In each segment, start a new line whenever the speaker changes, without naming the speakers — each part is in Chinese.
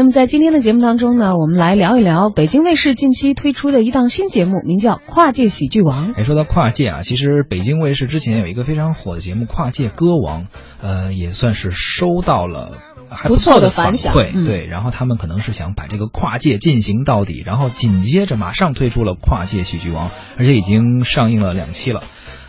那么在今天的节目当中呢，我们来聊一聊北京卫视近期推出的一档新节目，名叫《跨界喜剧王》。
哎，说到跨界啊，其实北京卫视之前有一个非常火的节目《跨界歌王》，呃，也算是收到了。还不
错
的
反响，
对，然后他们可能是想把这个跨界进行到底，然后紧接着马上推出了《跨界喜剧王》，而且已经上映了两期了，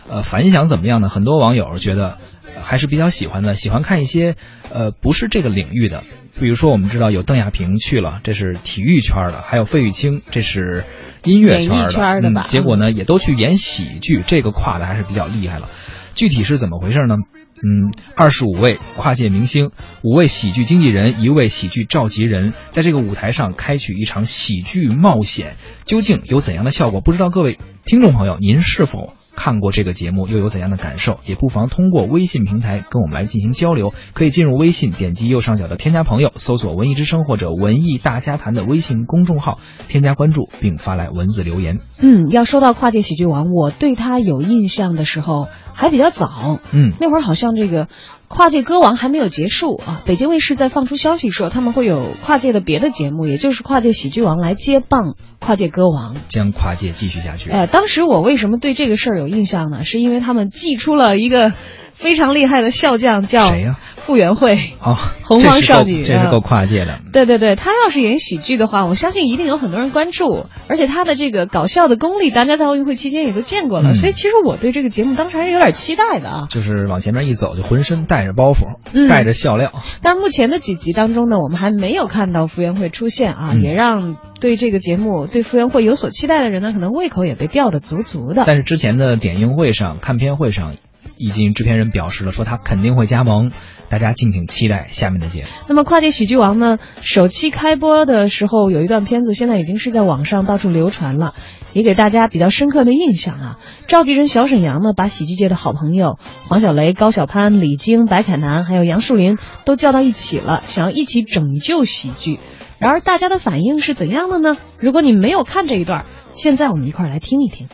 呃，反响怎么样呢？很多网友觉得还是比较喜欢的，喜欢看一些呃不是这个领域的，比如说我们知道有邓亚萍去了，这是体育圈的，还有费玉清，这是音乐圈
的，
嗯，结果呢也都去演喜剧，这个跨的还是比较厉害了。具体是怎么回事呢？嗯，二十五位跨界明星，五位喜剧经纪人，一位喜剧召集人，在这个舞台上开启一场喜剧冒险，究竟有怎样的效果？不知道各位听众朋友，您是否看过这个节目，又有怎样的感受？也不妨通过微信平台跟我们来进行交流。可以进入微信，点击右上角的添加朋友，搜索“文艺之声”或者“文艺大家谈”的微信公众号，添加关注并发来文字留言。
嗯，要说到跨界喜剧王，我对他有印象的时候。还比较早，
嗯，
那会儿好像这个跨界歌王还没有结束啊。北京卫视在放出消息说，他们会有跨界的别的节目，也就是跨界喜剧王来接棒跨界歌王，
将跨界继续下去。
哎，当时我为什么对这个事儿有印象呢？是因为他们寄出了一个非常厉害的笑将，叫
谁呀？
傅园慧
哦，
洪荒少女，
这是够跨界的。
对对对，他要是演喜剧的话，我相信一定有很多人关注，而且他的这个搞笑的功力，大家在奥运会期间也都见过了。所以其实我对这个节目当时还是有点期待的啊。
就是往前面一走，就浑身带着包袱，带着笑料。
但目前的几集当中呢，我们还没有看到傅园慧出现啊，也让对这个节目、对傅园慧有所期待的人呢，可能胃口也被吊得足足的。
但是之前的点映会上、看片会上。已经制片人表示了，说他肯定会加盟，大家敬请期待下面的节目。
那么《跨界喜剧王》呢？首期开播的时候有一段片子，现在已经是在网上到处流传了，也给大家比较深刻的印象啊。召集人小沈阳呢，把喜剧界的好朋友黄小雷、高晓攀、李菁、白凯南，还有杨树林都叫到一起了，想要一起拯救喜剧。然而大家的反应是怎样的呢？如果你没有看这一段，现在我们一块来听一听。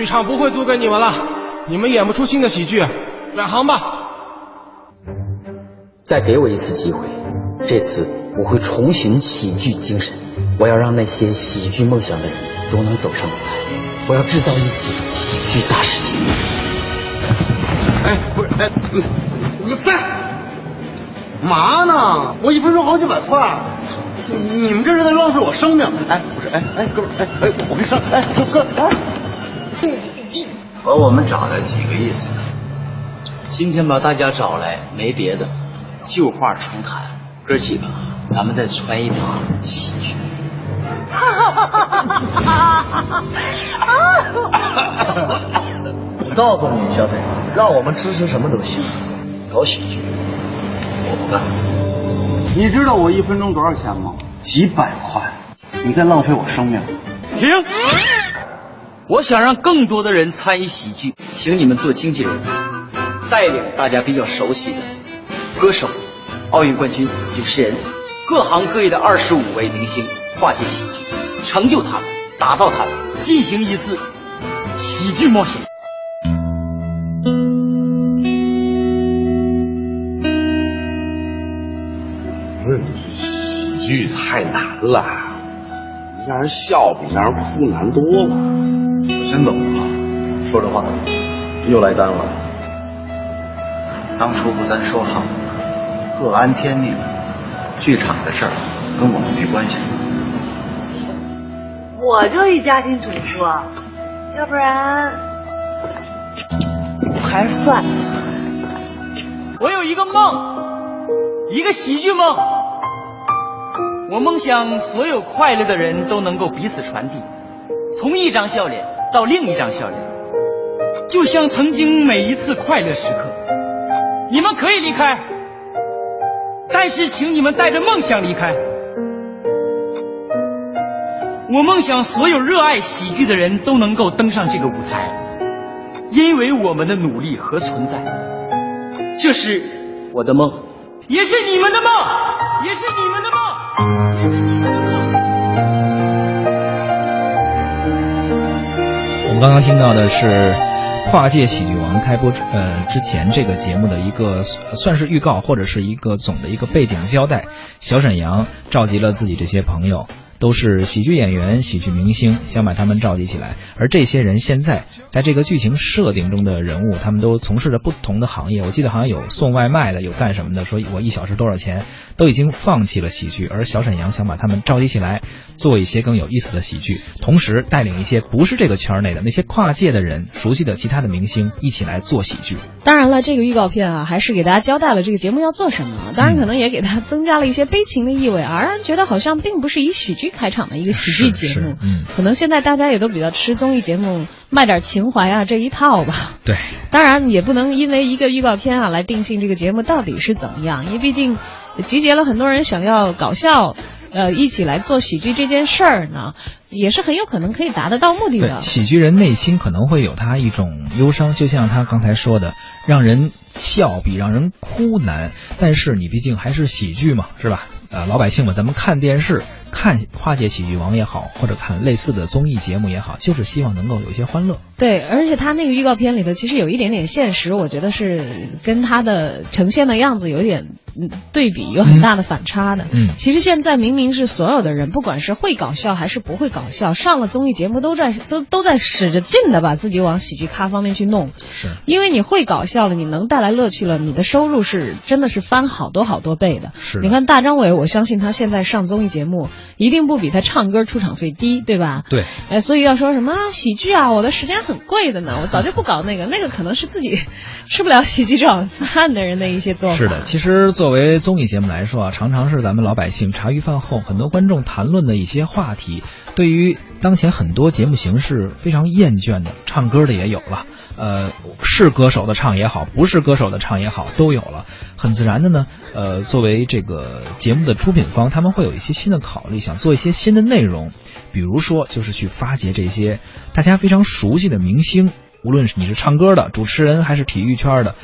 剧场不会租给你们了，你们演不出新的喜剧，转行吧。
再给我一次机会，这次我会重寻喜剧精神，我要让那些喜剧梦想的人都能走上舞台，我要制造一起喜剧大事件。
哎，不是，哎，你三，嘛呢？我一分钟好几百块，你们这是在浪费我生命。哎，不是，哎哎，哥们，哎哎，我跟你说，哎，哥，哎。
把我们找来几个意思？今天把大家找来，没别的，旧话重谈。哥几个，咱们再穿一把喜剧。
我告诉你，小北，让我们支持什么都行，搞喜剧我不干。你知道我一分钟多少钱吗？几百块。你在浪费我生命。
停。我想让更多的人参与喜剧，请你们做经纪人，带领大家比较熟悉的歌手、奥运冠军、主持人，各行各业的二十五位明星跨界喜剧，成就他们，打造他们，进行一次喜剧冒险。
喜剧太难了，让人笑比让人哭难多了。
先走了，说这话又来单了。当初不咱说好，各安天命，剧场的事儿跟我们没关系。
我就一家庭主妇，要不然还是算了。
我有一个梦，一个喜剧梦。我梦想所有快乐的人都能够彼此传递，从一张笑脸。到另一张笑脸，就像曾经每一次快乐时刻。你们可以离开，但是请你们带着梦想离开。我梦想所有热爱喜剧的人都能够登上这个舞台，因为我们的努力和存在，这是我的梦，也是你们的梦，也是你们的梦，也是你们的梦。
刚刚听到的是跨界喜剧王开播呃之前，这个节目的一个算是预告或者是一个总的一个背景交代。小沈阳召集了自己这些朋友，都是喜剧演员、喜剧明星，想把他们召集起来。而这些人现在在这个剧情设定中的人物，他们都从事着不同的行业。我记得好像有送外卖的，有干什么的，说我一小时多少钱，都已经放弃了喜剧。而小沈阳想把他们召集起来，做一些更有意思的喜剧，同时带领一些不是这个圈内的那些跨界的人，熟悉的其他的明星一起来做喜剧。
当然了，这个预告片啊，还是给大家交代了这个节目要做什么。当然，可能也给他增加了一些悲情的意味，而让人觉得好像并不是以喜剧开场的一个喜剧节目。
嗯，
可能现在大家也都比较吃综艺节目卖点情怀啊这一套吧。
对，
当然也不能因为一个预告片啊来定性这个节目到底是怎么样，因为毕竟集结了很多人想要搞笑。呃，一起来做喜剧这件事儿呢，也是很有可能可以达得到目的的。
喜剧人内心可能会有他一种忧伤，就像他刚才说的，让人笑比让人哭难。但是你毕竟还是喜剧嘛，是吧？呃，老百姓嘛，咱们看电视、看跨界喜剧王也好，或者看类似的综艺节目也好，就是希望能够有一些欢乐。
对，而且他那个预告片里头其实有一点点现实，我觉得是跟他的呈现的样子有点对比，有很大的反差的。
嗯，
其实现在明明是所有的人，不管是会搞笑还是不会搞笑，上了综艺节目都在都都在使着劲的把自己往喜剧咖方面去弄。
是，
因为你会搞笑了，你能带来乐趣了，你的收入是真的是翻好多好多倍的。
是，
你看大张伟。我相信他现在上综艺节目一定不比他唱歌出场费低，对吧？
对。
哎，所以要说什么喜剧啊，我的时间很贵的呢，我早就不搞那个，那个可能是自己吃不了喜剧这碗饭的人的一些做法。
是的，其实作为综艺节目来说啊，常常是咱们老百姓茶余饭后很多观众谈论的一些话题。对于当前很多节目形式非常厌倦的，唱歌的也有了。呃，是歌手的唱也好，不是歌手的唱也好，都有了。很自然的呢，呃，作为这个节目的出品方，他们会有一些新的考虑，想做一些新的内容，比如说就是去发掘这些大家非常熟悉的明星，无论是你是唱歌的主持人，还是体育圈的，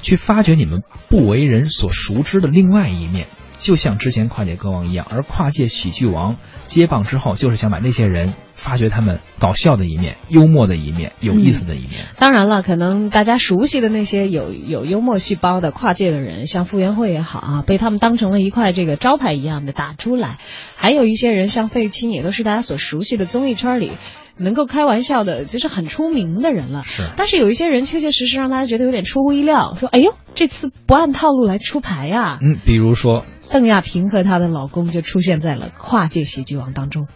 去发掘你们不为人所熟知的另外一面。就像之前跨界歌王一样，而跨界喜剧王接棒之后，就是想把那些人发掘他们搞笑的一面、幽默的一面、有意思的一面。
当然了，可能大家熟悉的那些有有幽默细胞的跨界的人，像傅园慧也好啊，被他们当成了一块这个招牌一样的打出来。还有一些人，像费青，也都是大家所熟悉的综艺圈里能够开玩笑的，就是很出名的人了。
是。
但是有一些人，确确实实让大家觉得有点出乎意料，说：“哎呦，这次不按套路来出牌呀。”
嗯，比如说。
邓亚萍和她的老公就出现在了跨界喜剧王当中。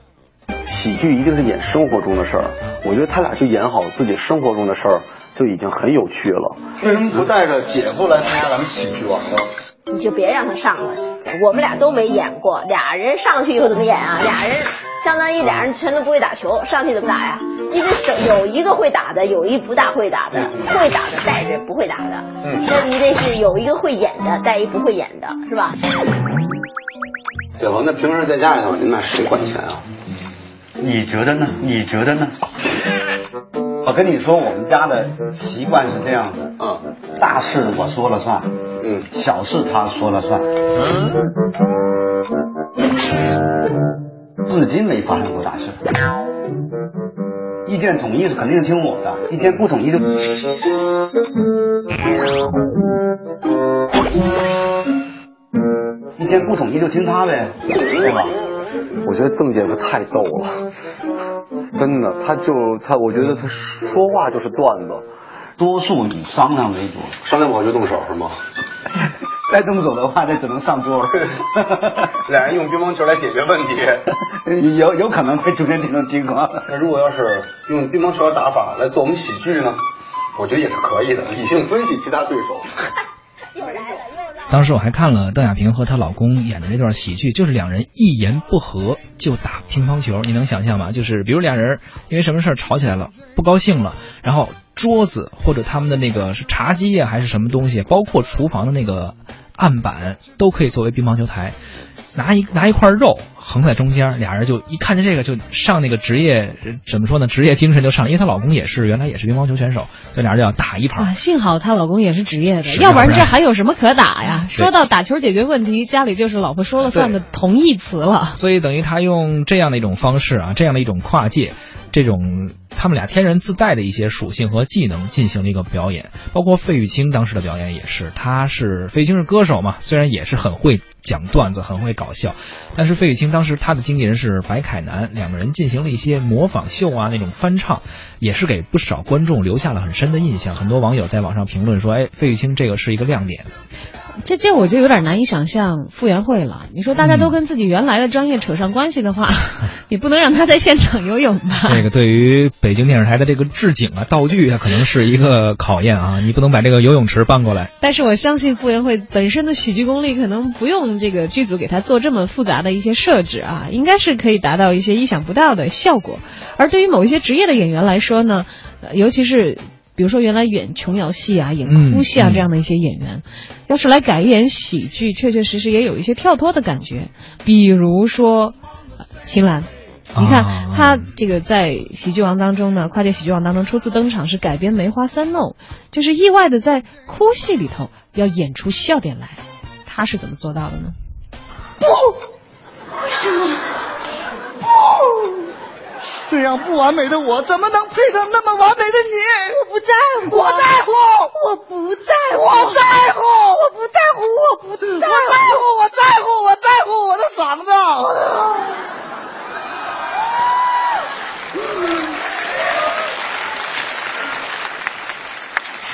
喜剧一定是演生活中的事儿，我觉得他俩就演好自己生活中的事儿，就已经很有趣了。为什么不带着姐夫来参加咱们喜剧王呢？
你就别让他上了，我们俩都没演过，俩人上去又怎么演啊？俩人相当于俩人全都不会打球，上去怎么打呀？因为有一个会打的，有一不大会打的，会打的带着不会打的，那你得是有一个会演的带一不会演的，是吧？
对吧，那平时在家里头，你们俩谁管钱啊？
你觉得呢？你觉得呢？我跟你说，我们家的习惯是这样的，
嗯，
大事我说了算，
嗯，
小事他说了算，至今没发生过大事。意见统一是肯定听我的，意见不统一就。意见不统一就听他呗，对吧？
我觉得邓姐夫太逗了，真的，他就他，我觉得他说话就是段子，
多数以商量为主，
商量不好就动手是吗？
再这么走的话，那只能上桌了。
俩人用乒乓球来解决问题，
有有可能会出现这种情况。
那如果要是用乒乓球的打法来做我们喜剧呢？我觉得也是可以的，理性分析其他对手。
又来了，又来了。
当时我还看了邓亚萍和她老公演的那段喜剧，就是两人一言不合就打乒乓球，你能想象吗？就是比如俩人因为什么事儿吵起来了，不高兴了，然后桌子或者他们的那个是茶几呀还是什么东西，包括厨房的那个案板都可以作为乒乓球台。拿一拿一块肉横在中间，俩人就一看见这个就上那个职业怎么说呢？职业精神就上，因为她老公也是原来也是乒乓球选手，这俩人就要打一盘。
啊，幸好她老公也是职业的，要不然这还有什么可打呀？说到打球解决问题，家里就是老婆说了算的同义词了。
所以等于他用这样的一种方式啊，这样的一种跨界。这种他们俩天然自带的一些属性和技能进行了一个表演，包括费玉清当时的表演也是，他是费玉清是歌手嘛，虽然也是很会讲段子，很会搞笑，但是费玉清当时他的经纪人是白凯南，两个人进行了一些模仿秀啊那种翻唱，也是给不少观众留下了很深的印象。很多网友在网上评论说，哎，费玉清这个是一个亮点。
这这我就有点难以想象傅园慧了。你说大家都跟自己原来的专业扯上关系的话，你不能让他在现场游泳吧？
这个对于北京电视台的这个置景啊、道具啊，可能是一个考验啊。你不能把这个游泳池搬过来。
但是我相信傅园慧本身的喜剧功力可能不用这个剧组给他做这么复杂的一些设置啊，应该是可以达到一些意想不到的效果。而对于某一些职业的演员来说呢，尤其是。比如说，原来演琼瑶戏啊、演哭戏啊这样的一些演员，要是来改演喜剧，确确实实也有一些跳脱的感觉。比如说，秦岚，你看她这个在《喜剧王》当中呢，《跨界喜剧王》当中初次登场是改编《梅花三弄》，就是意外的在哭戏里头要演出笑点来，她是怎么做到的呢？
不，为什么？不。这样不完美的我，怎么能配上那么完美的你？
我不在乎，
我在乎，
我不在乎，
我在乎，
我不在乎，我不在乎，
我在乎，我在乎，我在乎我的嗓子。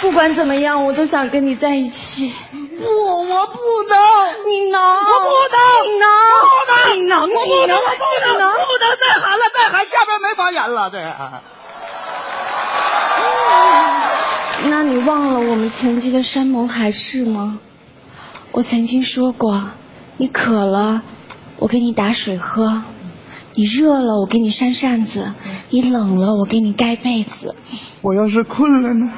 不管怎么样，我都想跟你在一起。
不，我不能。
你能。
我不能。
你能。
不能。
你能。
我不能。我不能。再喊了，再喊下边没法演了。这。
那你忘了我们曾经的山盟海誓吗？我曾经说过，你渴了，我给你打水喝；你热了，我给你扇扇子；你冷了，我给你盖被子。
我要是困了呢？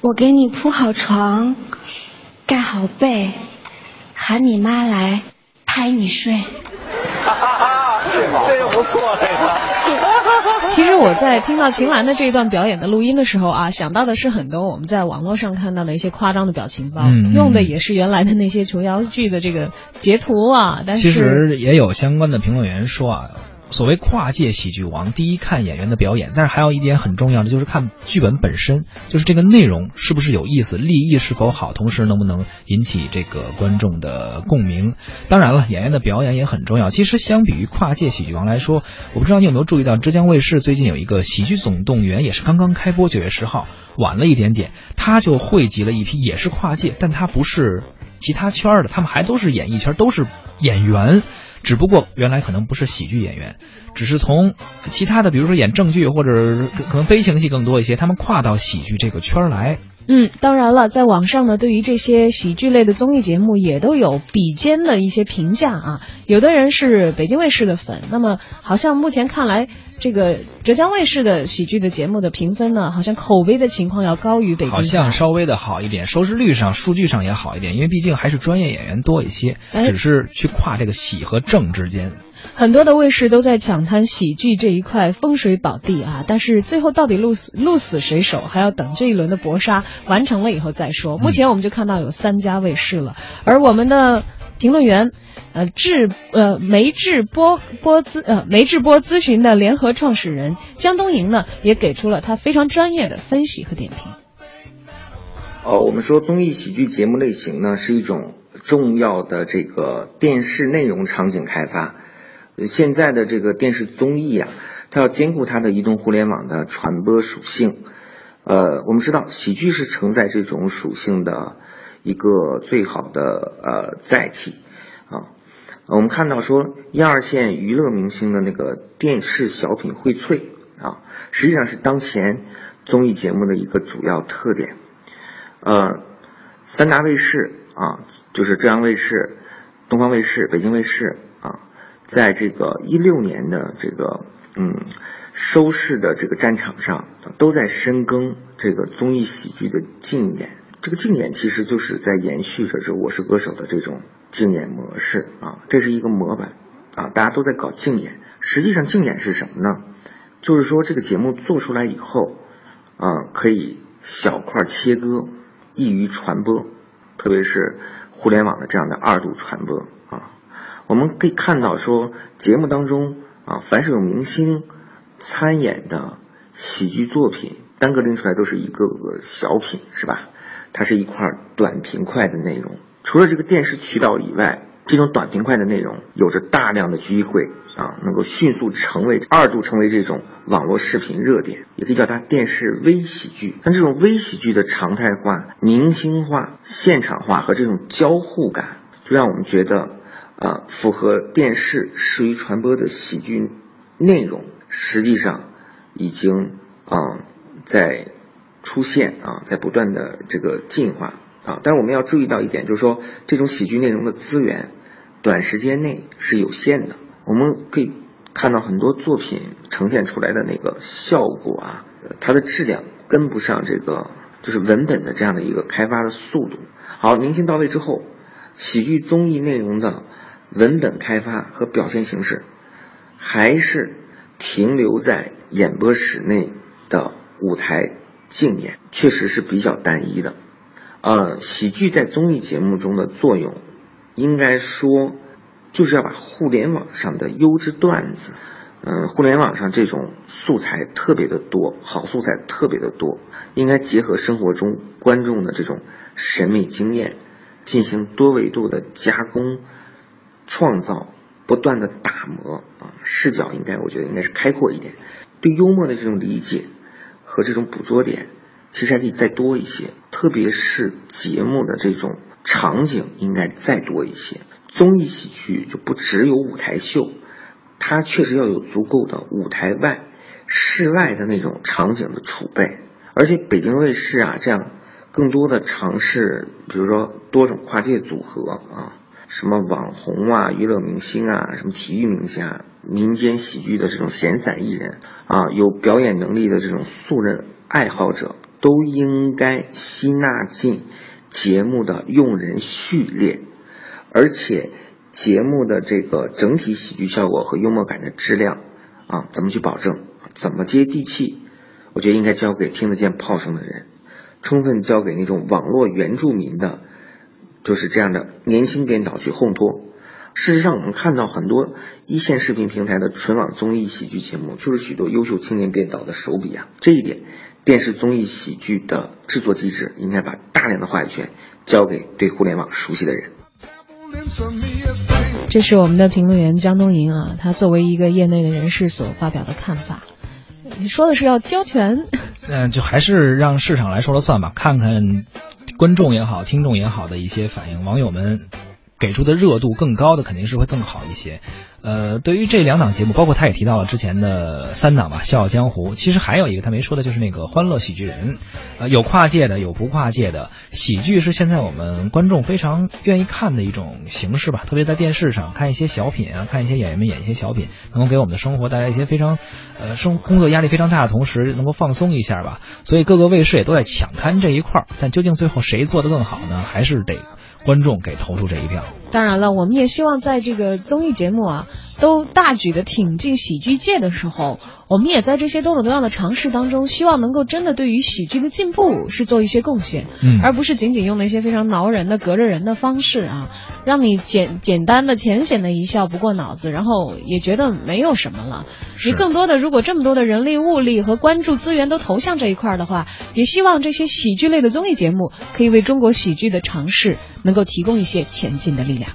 我给你铺好床，盖好被，喊你妈来拍你睡。
这个不错，这个。
其实我在听到秦岚的这一段表演的录音的时候啊，想到的是很多我们在网络上看到的一些夸张的表情包，用的也是原来的那些琼瑶剧的这个截图啊。但是
其实也有相关的评论员说啊。所谓跨界喜剧王，第一看演员的表演，但是还有一点很重要的就是看剧本本身，就是这个内容是不是有意思，立意是否好，同时能不能引起这个观众的共鸣。当然了，演员的表演也很重要。其实相比于跨界喜剧王来说，我不知道你有没有注意到，浙江卫视最近有一个《喜剧总动员》，也是刚刚开播，九月十号，晚了一点点，他就汇集了一批也是跨界，但他不是其他圈的，他们还都是演艺圈，都是演员。只不过原来可能不是喜剧演员，只是从其他的，比如说演正剧或者可能悲情戏更多一些，他们跨到喜剧这个圈儿来。
嗯，当然了，在网上呢，对于这些喜剧类的综艺节目也都有比肩的一些评价啊。有的人是北京卫视的粉，那么好像目前看来，这个浙江卫视的喜剧的节目的评分呢，好像口碑的情况要高于北京。
好像稍微的好一点，收视率上、数据上也好一点，因为毕竟还是专业演员多一些，只是去跨这个喜和正之间。
很多的卫视都在抢滩喜剧这一块风水宝地啊，但是最后到底鹿死鹿死谁手，还要等这一轮的搏杀完成了以后再说。目前我们就看到有三家卫视了，而我们的评论员，呃，智呃梅智波波咨呃梅智波咨询的联合创始人江东营呢，也给出了他非常专业的分析和点评。
哦，我们说综艺喜剧节目类型呢，是一种重要的这个电视内容场景开发。现在的这个电视综艺啊，它要兼顾它的移动互联网的传播属性。呃，我们知道喜剧是承载这种属性的一个最好的呃载体啊。我们看到说一二线娱乐明星的那个电视小品荟萃啊，实际上是当前综艺节目的一个主要特点。呃，三大卫视啊，就是浙江卫视、东方卫视、北京卫视。在这个一六年的这个嗯收视的这个战场上，都在深耕这个综艺喜剧的竞演。这个竞演其实就是在延续着这《我是歌手》的这种竞演模式啊，这是一个模板啊，大家都在搞竞演。实际上，竞演是什么呢？就是说这个节目做出来以后啊，可以小块切割，易于传播，特别是互联网的这样的二度传播啊。我们可以看到说，节目当中啊，凡是有明星参演的喜剧作品，单个拎出来都是一个个小品，是吧？它是一块短平快的内容。除了这个电视渠道以外，这种短平快的内容有着大量的机会啊，能够迅速成为二度成为这种网络视频热点，也可以叫它电视微喜剧。但这种微喜剧的常态化、明星化、现场化和这种交互感，就让我们觉得，啊，符合电视适于传播的喜剧内容，实际上已经啊在出现啊，在不断的这个进化啊。但是我们要注意到一点，就是说这种喜剧内容的资源。短时间内是有限的，我们可以看到很多作品呈现出来的那个效果啊，它的质量跟不上这个就是文本的这样的一个开发的速度。好，明星到位之后，喜剧综艺内容的文本开发和表现形式，还是停留在演播室内的舞台竞演，确实是比较单一的。呃，喜剧在综艺节目中的作用。应该说，就是要把互联网上的优质段子，嗯，互联网上这种素材特别的多，好素材特别的多，应该结合生活中观众的这种审美经验，进行多维度的加工、创造，不断的打磨啊，视角应该我觉得应该是开阔一点，对幽默的这种理解和这种捕捉点，其实还可以再多一些，特别是节目的这种。场景应该再多一些，综艺喜剧就不只有舞台秀，它确实要有足够的舞台外、室外的那种场景的储备，而且北京卫视啊这样更多的尝试，比如说多种跨界组合啊，什么网红啊、娱乐明星啊、什么体育明星、啊、民间喜剧的这种闲散艺人啊，有表演能力的这种素人爱好者，都应该吸纳进。节目的用人序列，而且节目的这个整体喜剧效果和幽默感的质量啊，怎么去保证？怎么接地气？我觉得应该交给听得见炮声的人，充分交给那种网络原住民的，就是这样的年轻编导去烘托。事实上，我们看到很多一线视频平台的纯网综艺喜剧节目，就是许多优秀青年编导的手笔啊。这一点。电视综艺喜剧的制作机制应该把大量的话语权交给对互联网熟悉的人。
这是我们的评论员江东营啊，他作为一个业内的人士所发表的看法。你说的是要交权？
嗯，就还是让市场来说了算吧，看看观众也好，听众也好的一些反应，网友们给出的热度更高的肯定是会更好一些。呃，对于这两档节目，包括他也提到了之前的三档吧，《笑傲江湖》。其实还有一个他没说的，就是那个《欢乐喜剧人》。呃，有跨界的，有不跨界的。喜剧是现在我们观众非常愿意看的一种形式吧，特别在电视上看一些小品啊，看一些演员们演一些小品，能够给我们的生活带来一些非常，呃，生工作压力非常大的同时，能够放松一下吧。所以各个卫视也都在抢滩这一块儿，但究竟最后谁做的更好呢？还是得。观众给投出这一票。
当然了，我们也希望在这个综艺节目啊，都大举的挺进喜剧界的时候，我们也在这些多种多样的尝试当中，希望能够真的对于喜剧的进步是做一些贡献，
嗯，
而不是仅仅用那些非常挠人的、隔着人的方式啊，让你简简单的、浅显的一笑不过脑子，然后也觉得没有什么了。你更多的，如果这么多的人力物力和关注资源都投向这一块的话，也希望这些喜剧类的综艺节目可以为中国喜剧的尝试能够提供一些前进的力量。